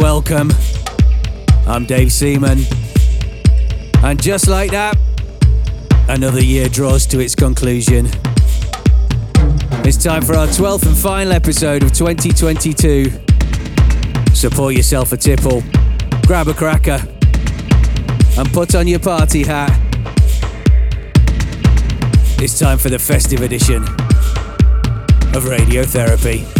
Welcome. I'm Dave Seaman. And just like that, another year draws to its conclusion. It's time for our 12th and final episode of 2022. Support yourself a tipple, grab a cracker, and put on your party hat. It's time for the festive edition of Radiotherapy.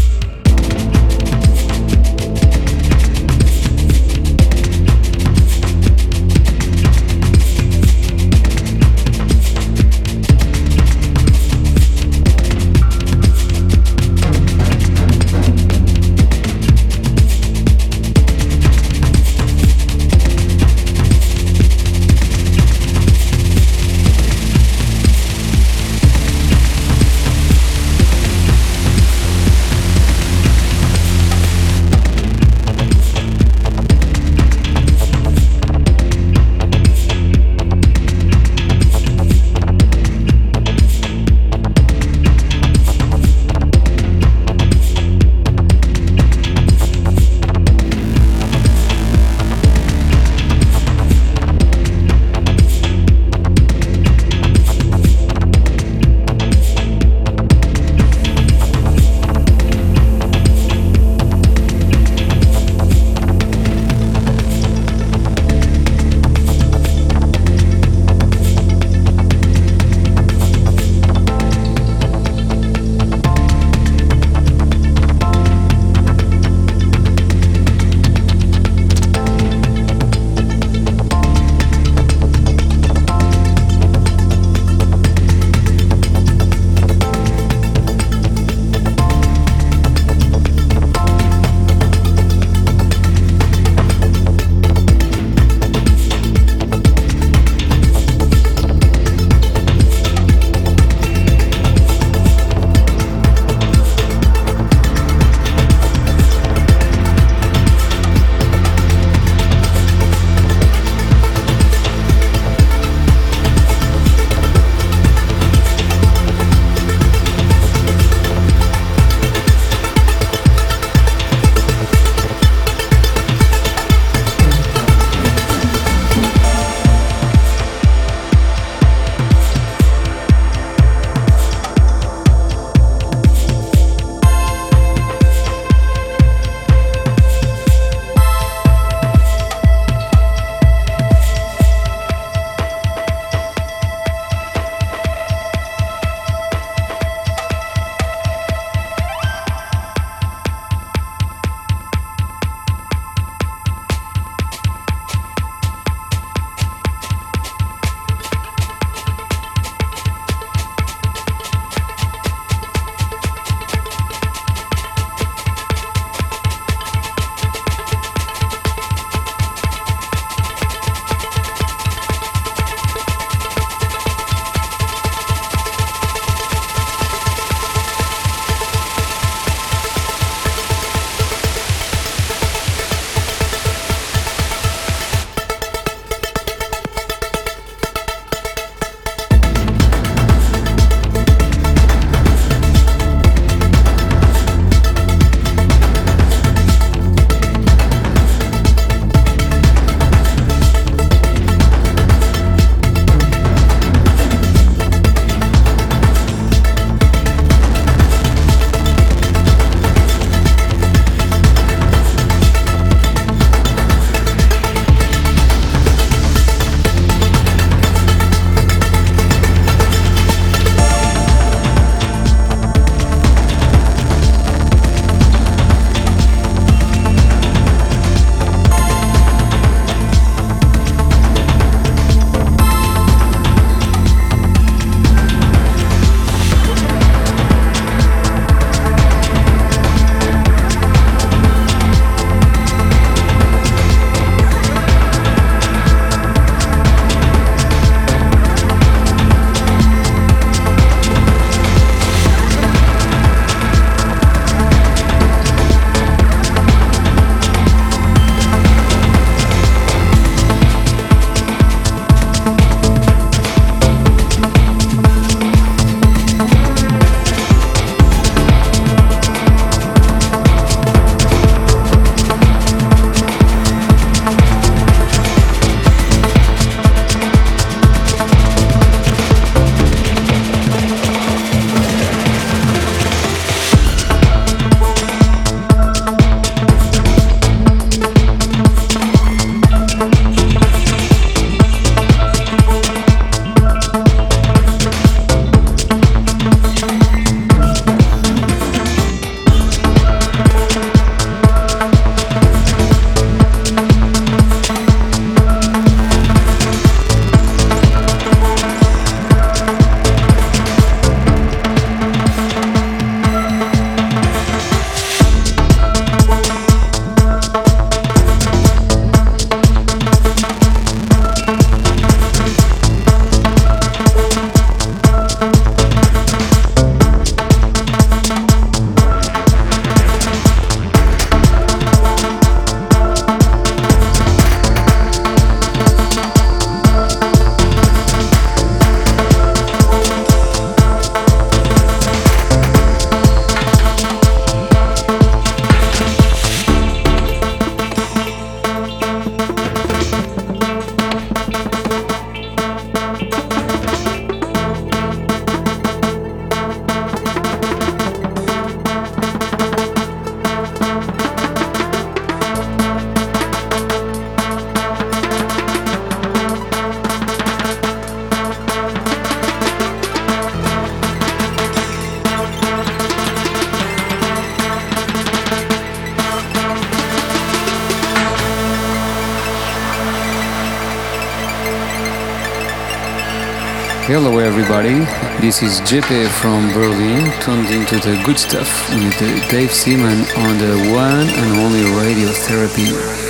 Everybody, this is JP from Berlin, tuned into the good stuff with Dave Seaman on the one and only Radio. Therapy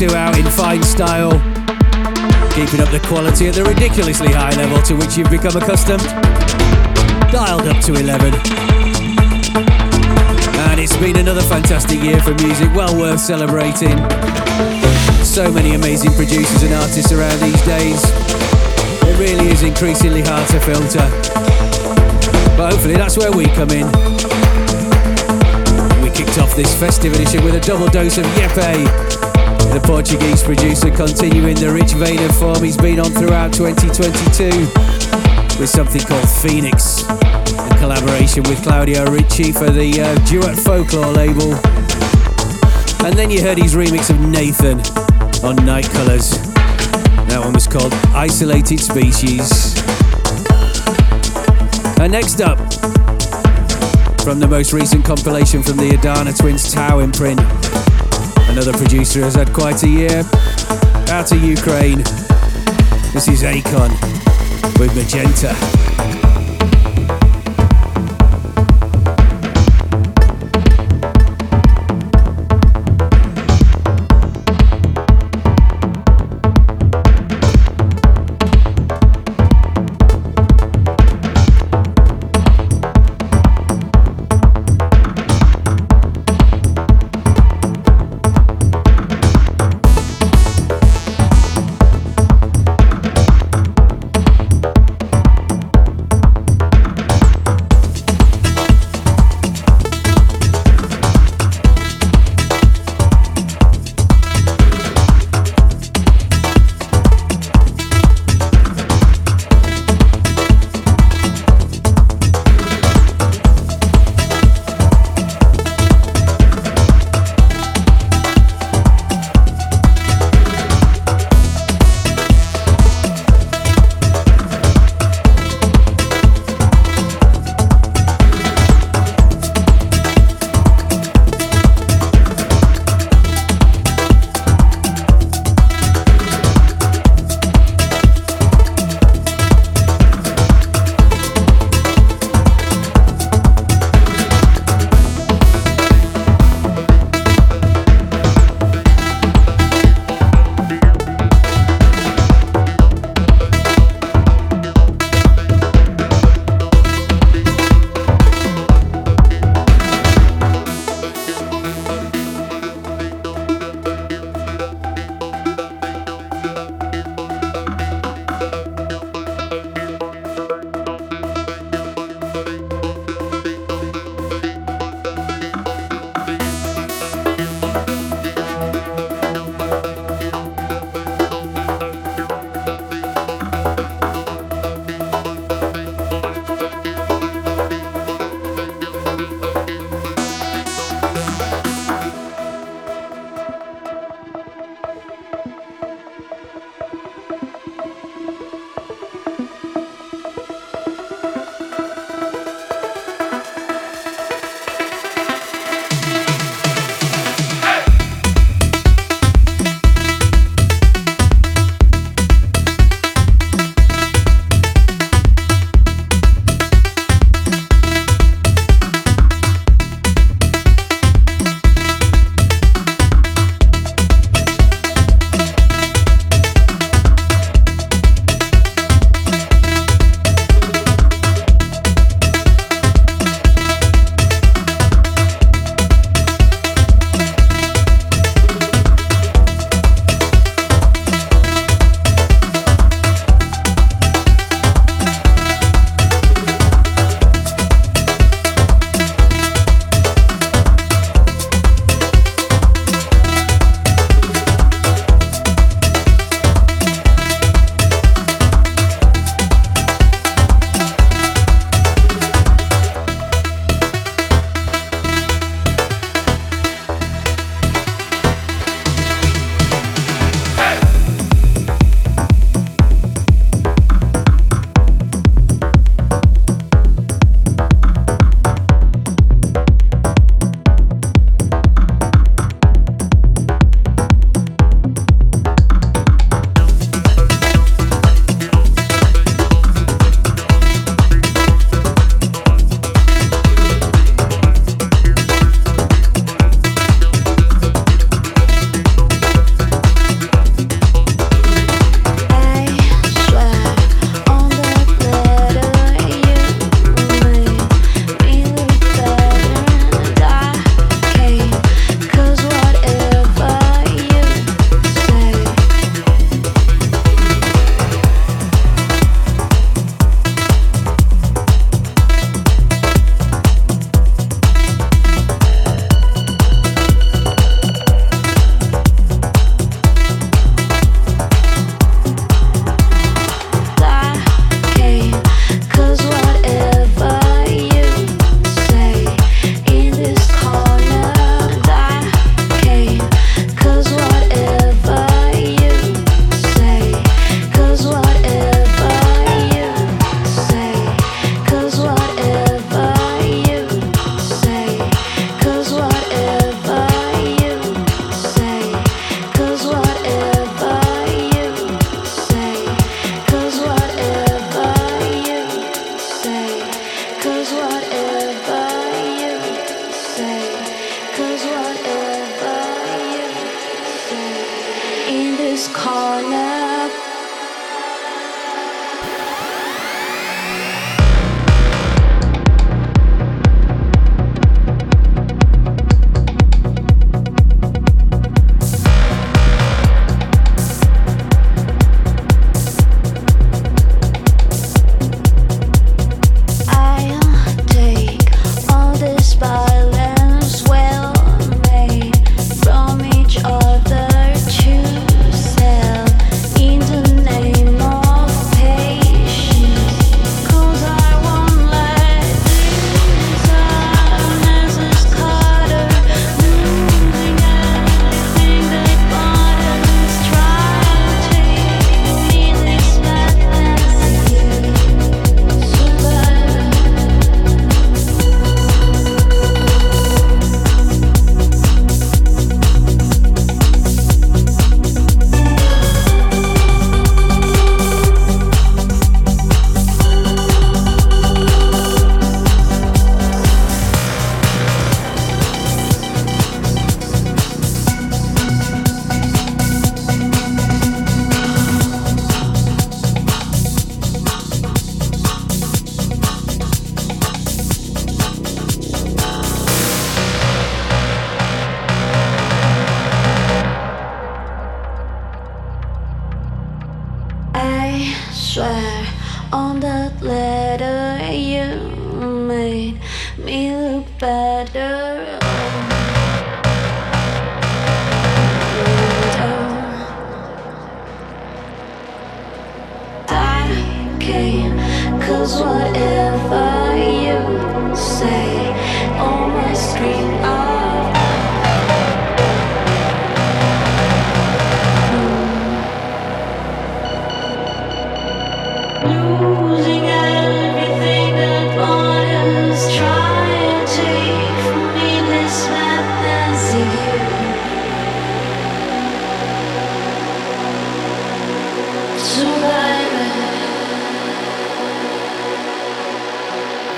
2022 out in fine style. Keeping up the quality at the ridiculously high level to which you've become accustomed. Dialed up to 11. And it's been another fantastic year for music, well worth celebrating. So many amazing producers and artists around these days. It really is increasingly hard to filter. But hopefully that's where we come in We kicked off this festive edition with a double dose of Jepe, the Portuguese producer, continuing the rich vein of form he's been on throughout 2022 with something called Phoenix, in collaboration with Claudio Ricci for the uh, Duet Folklore label. And then you heard his remix of Nathan on Night Colors. That one was called Isolated Species. And next up, from the most recent compilation from the Adana Twins Tau imprint. Another producer has had quite a year. Out of Ukraine. This is Akon with Magenta.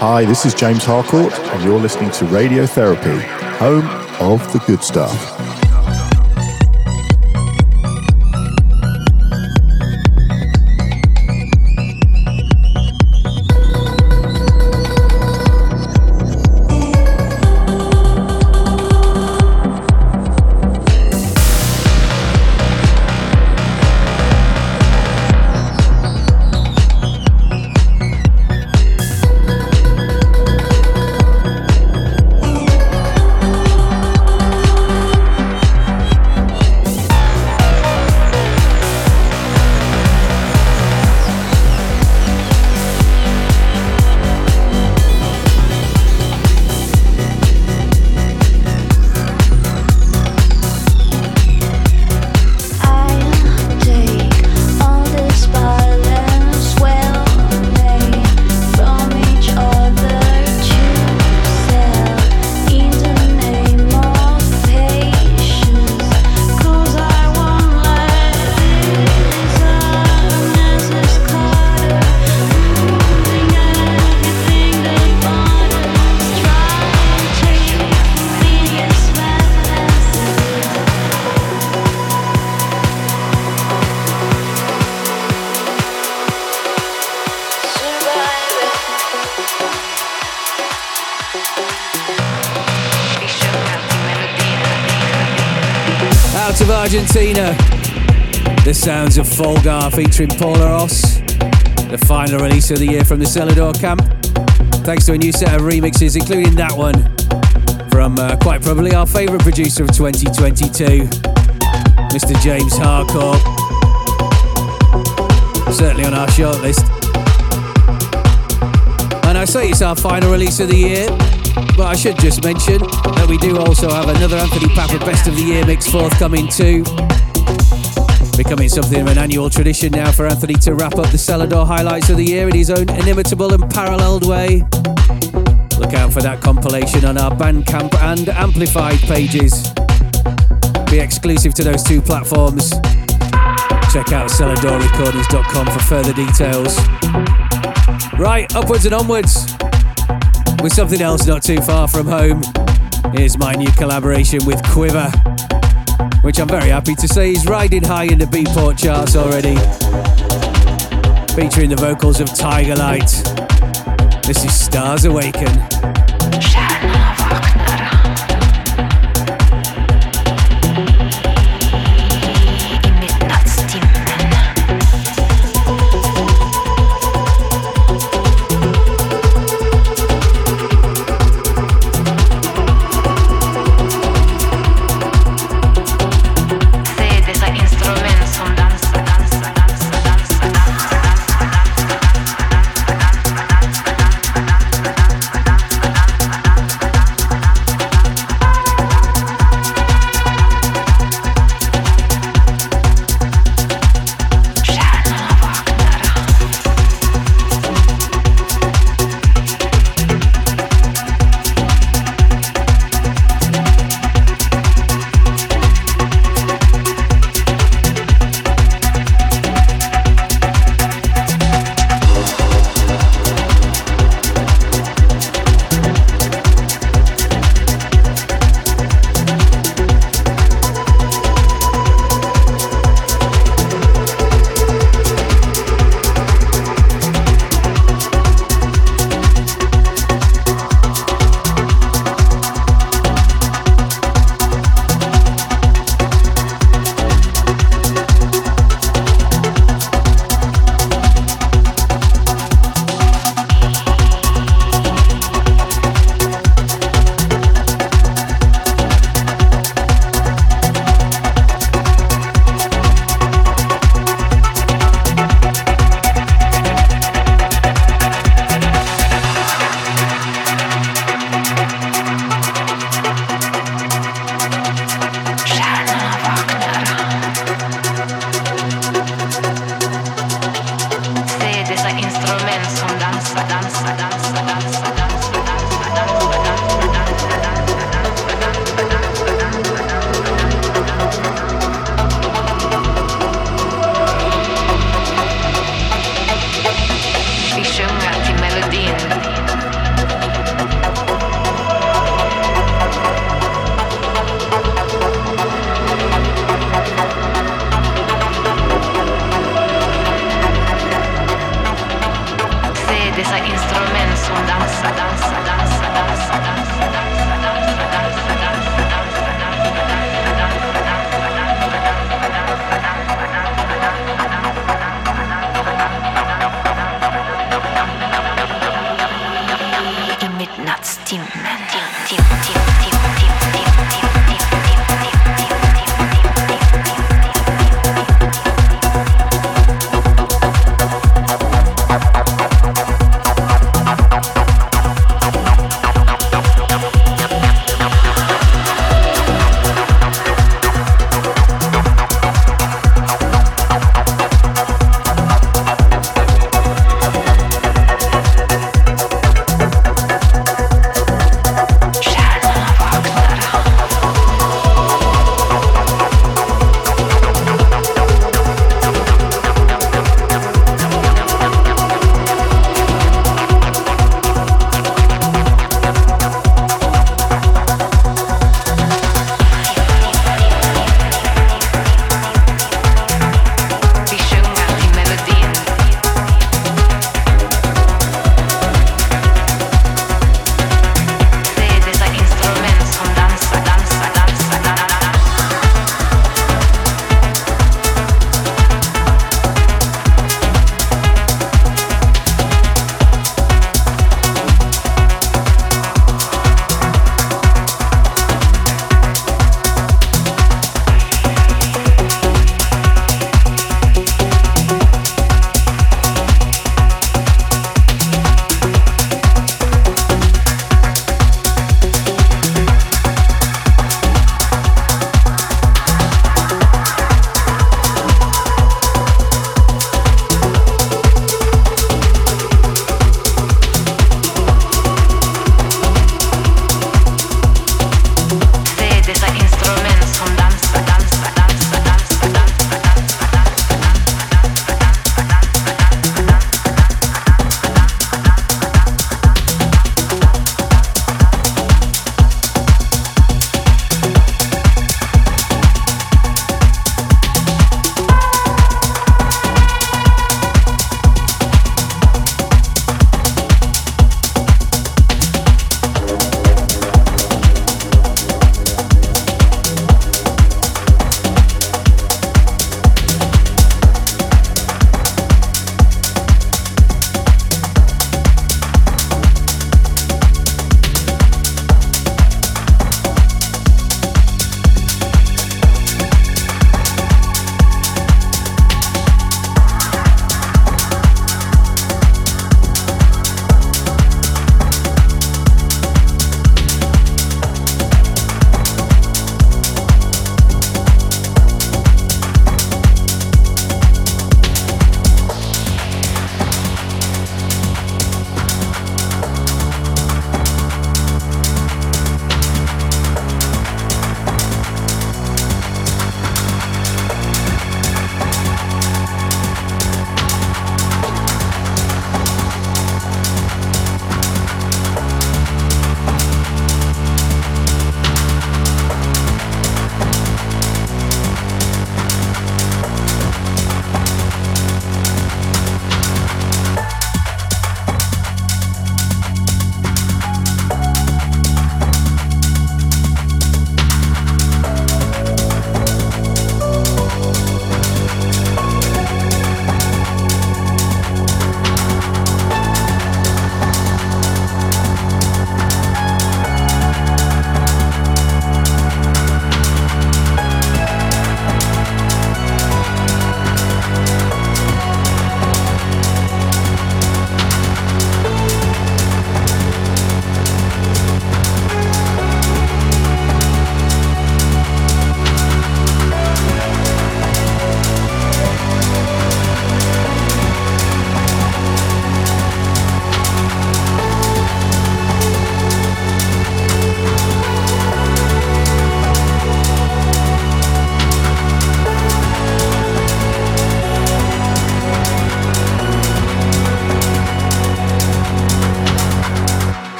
Hi, this is James Harcourt, and you're listening to Radiotherapy, home of the good stuff. Of Folgar featuring Paula Ross. The final release of the year from the Selador camp. Thanks to a new set of remixes, including that one from uh, quite probably our favourite producer of 2022, Mr. James Harcourt. Certainly on our shortlist. And I say it's our final release of the year, but I should just mention that we do also have another Anthony Pappa Best of the Year mix forthcoming too. Becoming something of an annual tradition now for Anthony to wrap up the Selador highlights of the year in his own inimitable and paralleled way. Look out for that compilation on our Bandcamp and Amplified pages. Be exclusive to those two platforms. Check out seladorrecordings.com for further details. Right, upwards and onwards with something else not too far from home. Here's my new collaboration with Quivver, which I'm very happy to say is riding high in the Beatport charts already. Featuring the vocals of Tiger Light. This is Stars Awaken.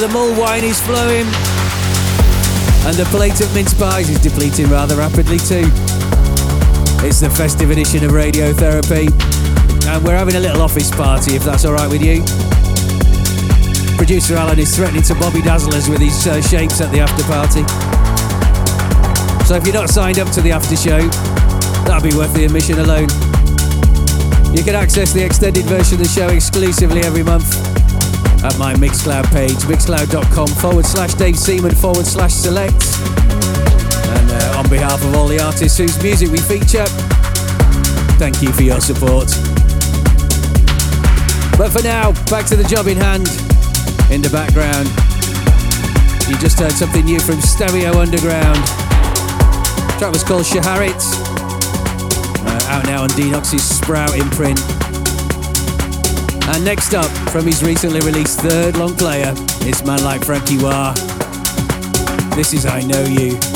The mull wine is flowing, and the plate of mince pies is depleting rather rapidly too. It's the festive edition of Radiotherapy, and we're having a little office party if that's alright with you. Producer Alan is threatening to Bobby Dazzle us with his uh, shapes at the after party. So if you're not signed up to the after show, that'll be worth the admission alone. You can access the extended version of the show exclusively every month at my Mixcloud page, mixcloud.com forward slash Dave Seaman forward slash select. And uh, on behalf of all the artists whose music we feature, thank you for your support. But for now, back to the job in hand. In the background, you just heard something new from Stereo Underground. The track was called Shaharit, uh, out now on Denox's Sprout imprint. And next up, from his recently released third long player, it's man like Frankie Wah. This is I Know You.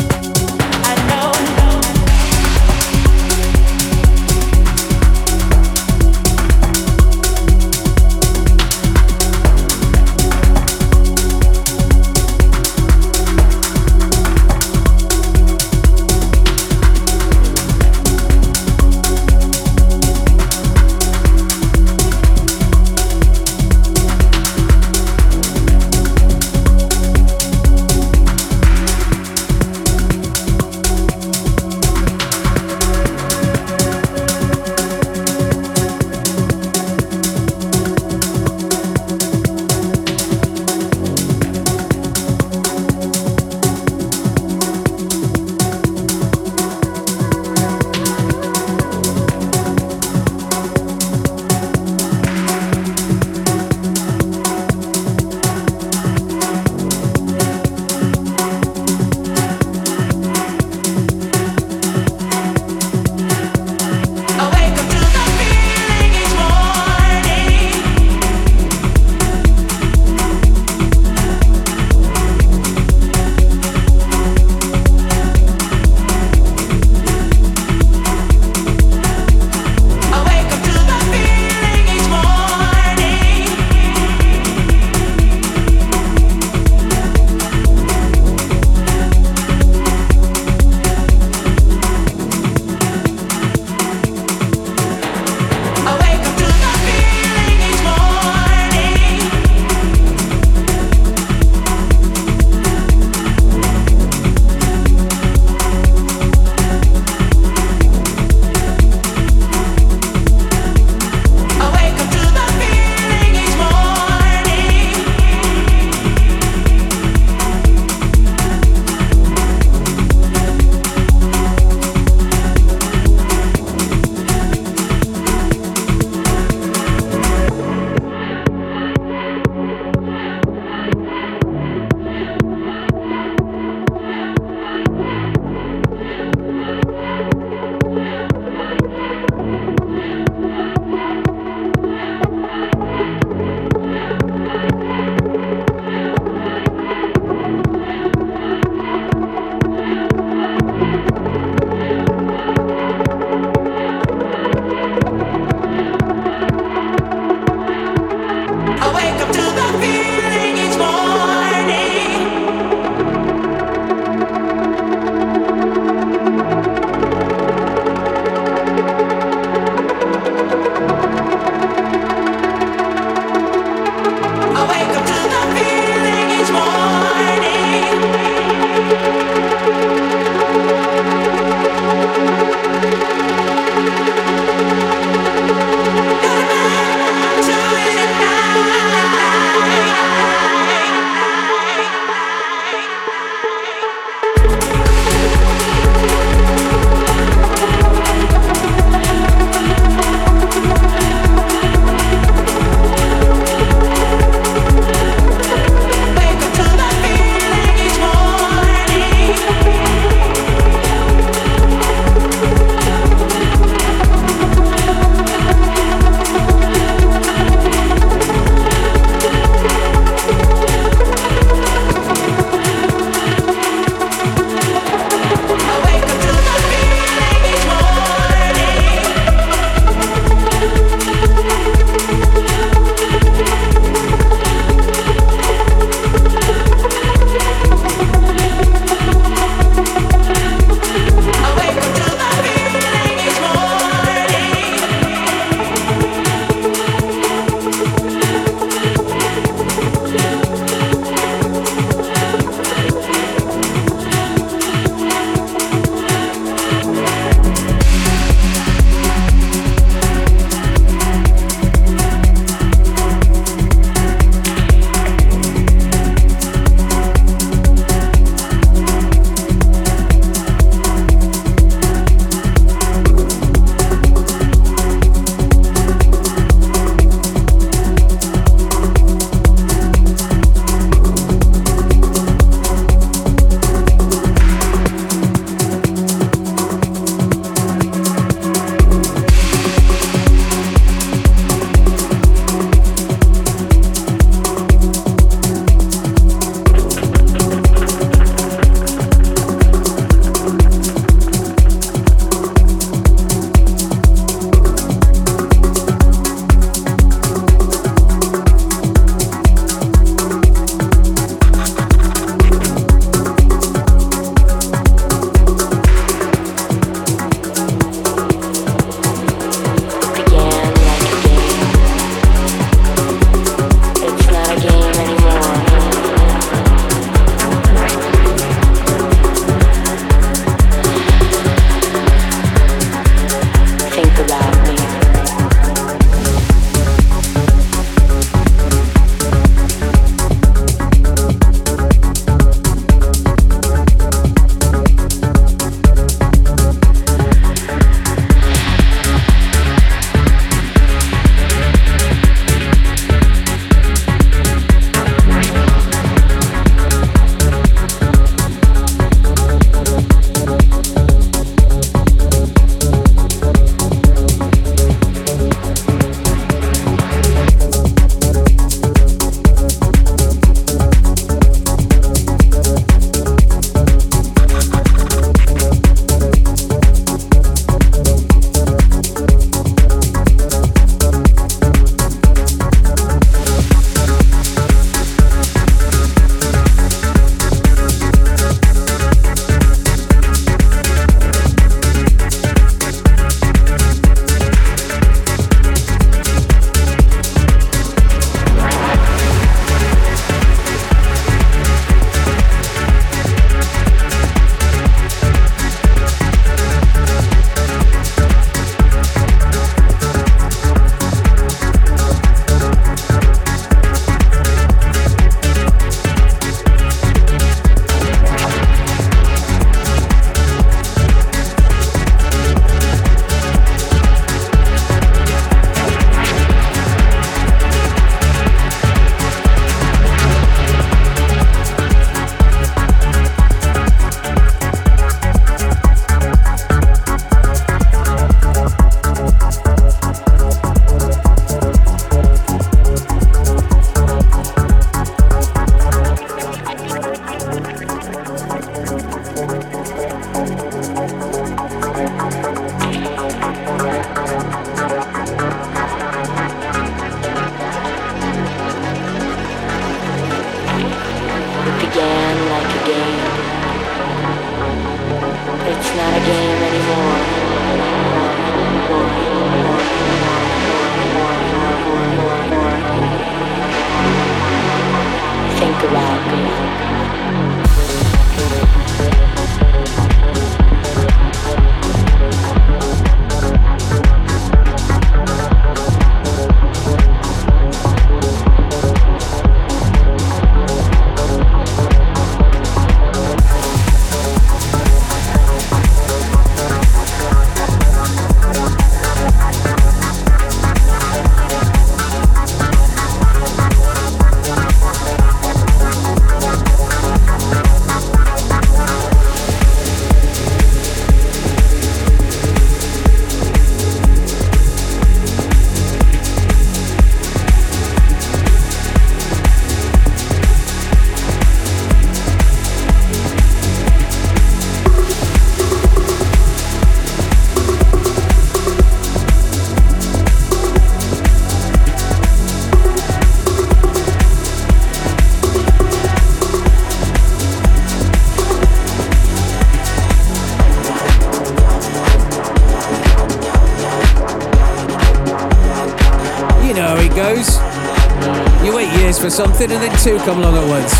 For and then two come along at once.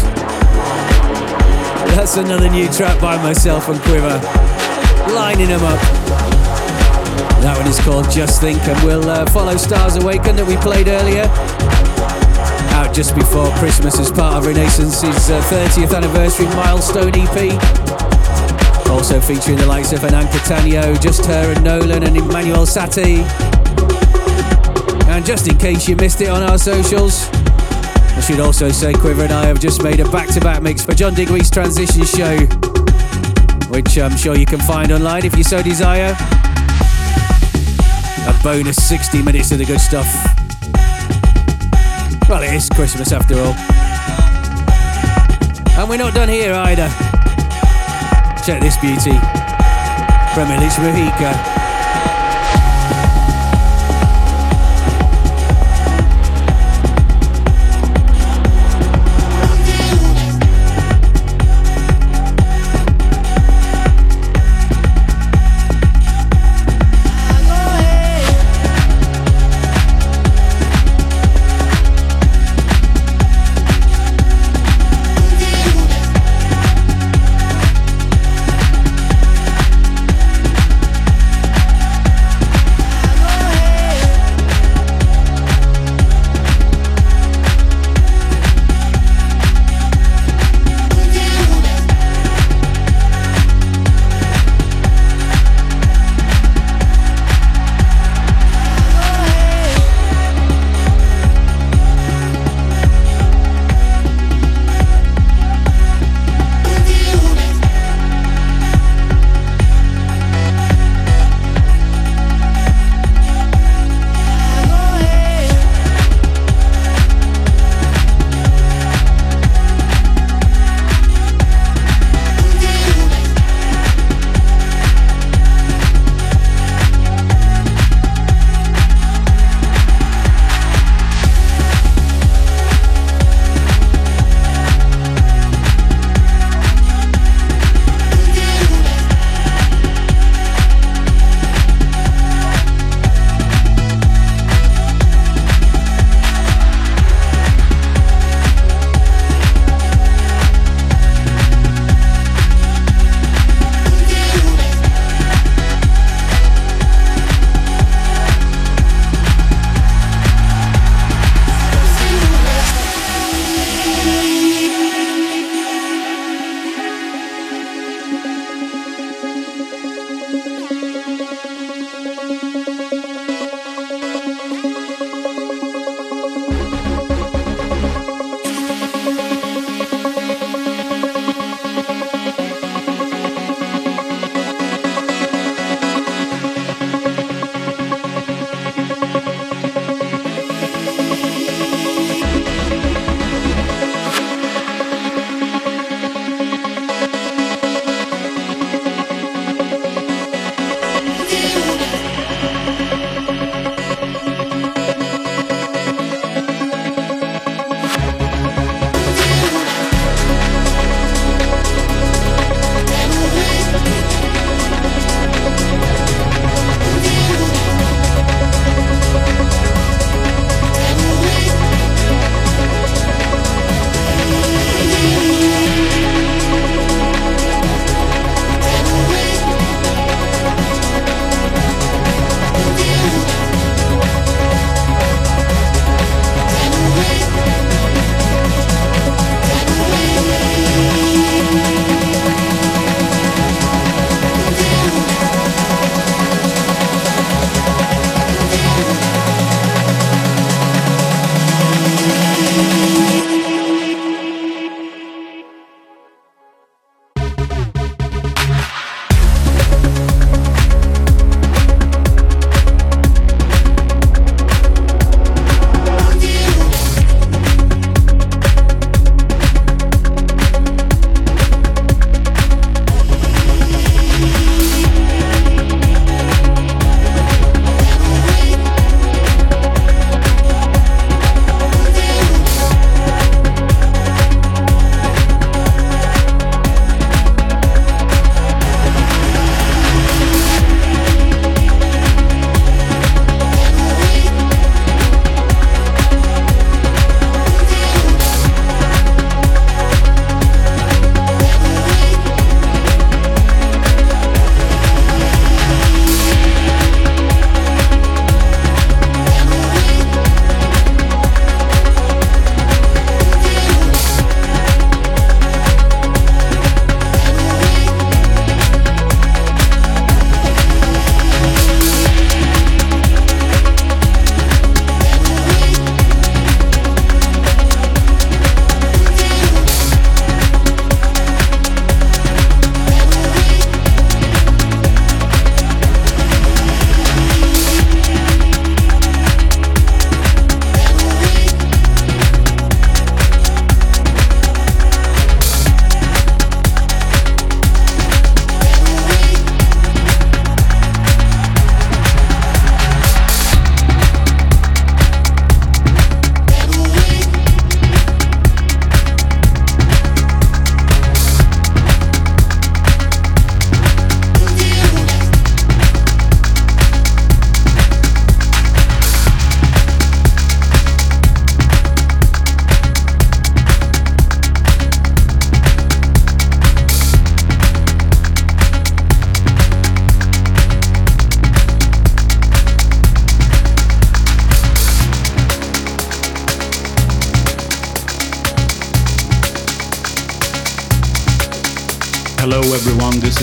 That's another new track by myself and Quivver, lining them up. That one is called Just Think and we'll uh, follow Stars Awaken that we played earlier. Out just before Christmas as part of Renaissance's uh, 30th anniversary milestone EP. Also featuring the likes of Hernan Cattaneo, Just Her and Nolan and Emanuel Satie. And just in case you missed it on our socials, I should also say Quivver and I have just made a back-to-back mix for John Digweed's Transition Show, which I'm sure you can find online if you so desire. A bonus 60 minutes of the good stuff. Well, it is Christmas after all. And we're not done here either. Check this beauty. From Ilich Mujica.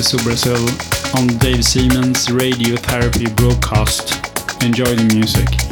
This is Brazil on Dave Seaman's Radiotherapy broadcast. Enjoy the music.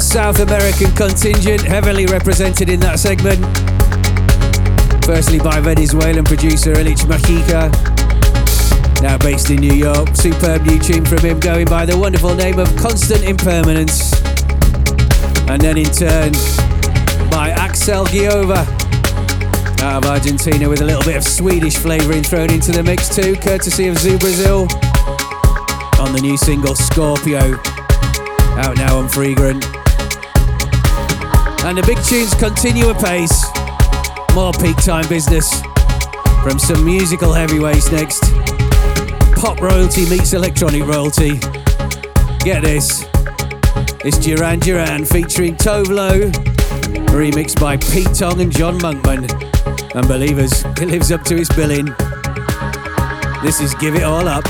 South American contingent, heavily represented in that segment. Firstly by Venezuelan producer Ilich Mujica, now based in New York. Superb new tune from him going by the wonderful name of Constant Impermanence. And then in turn by Axel Giova out of Argentina with a little bit of Swedish flavouring thrown into the mix too, courtesy of Zoo Brazil on the new single Scorpio, out now on Freegrant. And the big tunes continue apace. More peak time business from some musical heavyweights next. Pop royalty meets electronic royalty. Get this. It's Duran Duran featuring Tove Lo, remixed by Pete Tong and John Monkman. And believers, it lives up to its billing. This is Give It All Up.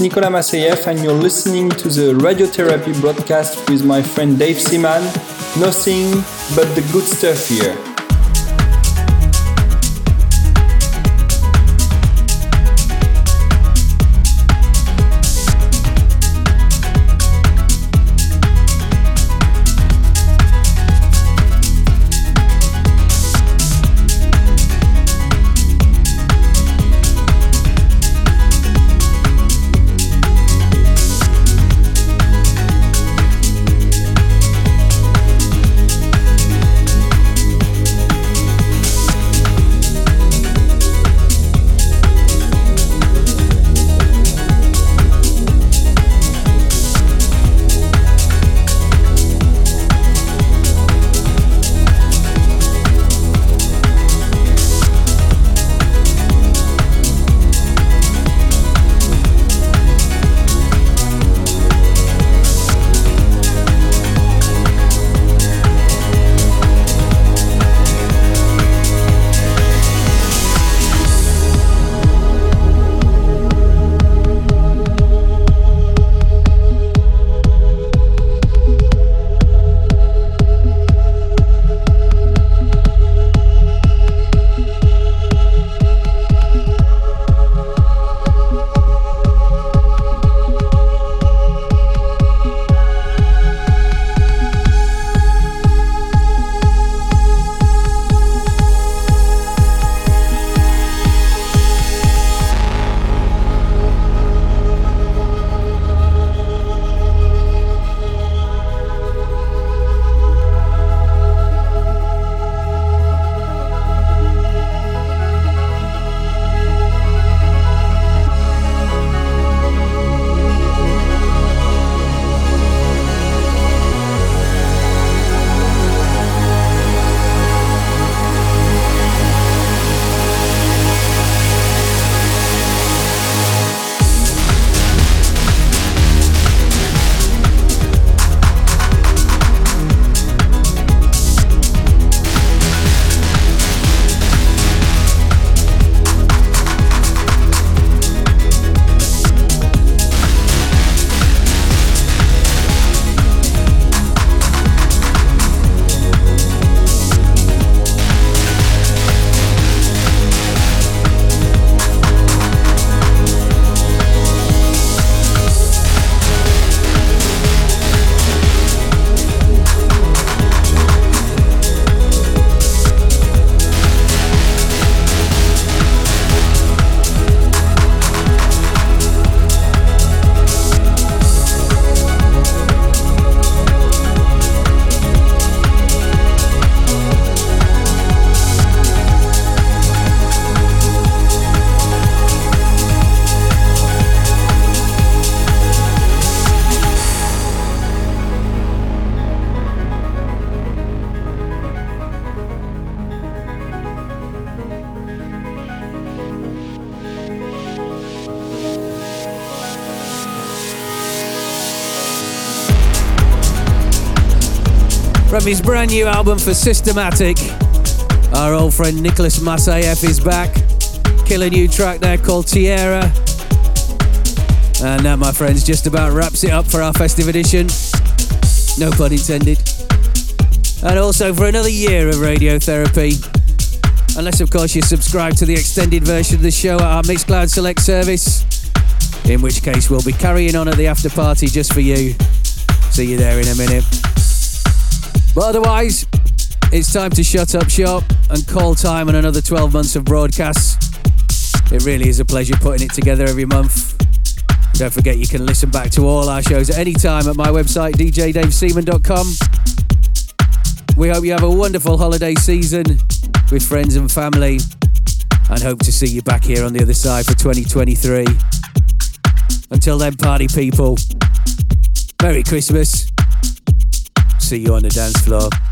Nicolas Masseyev, and you're listening to the Radiotherapy broadcast with my friend Dave Seaman. Nothing but the good stuff here. His brand new album for Systematic, our old friend Nicolas Masseyev is back. Kill a new track there called Tierra. And that, my friends, just about wraps it up for our festive edition. No pun intended. And also for another year of radiotherapy. Unless, of course, you subscribe to the extended version of the show at our Mixcloud Select service. In which case, we'll be carrying on at the after party just for you. See you there in a minute. But otherwise, it's time to shut up shop and call time on another 12 months of broadcasts. It really is a pleasure putting it together every month. Don't forget you can listen back to all our shows at any time at my website, djdaveseaman.com. We hope you have a wonderful holiday season with friends and family and hope to see you back here on the other side for 2023. Until then, party people, Merry Christmas see you on the dance floor.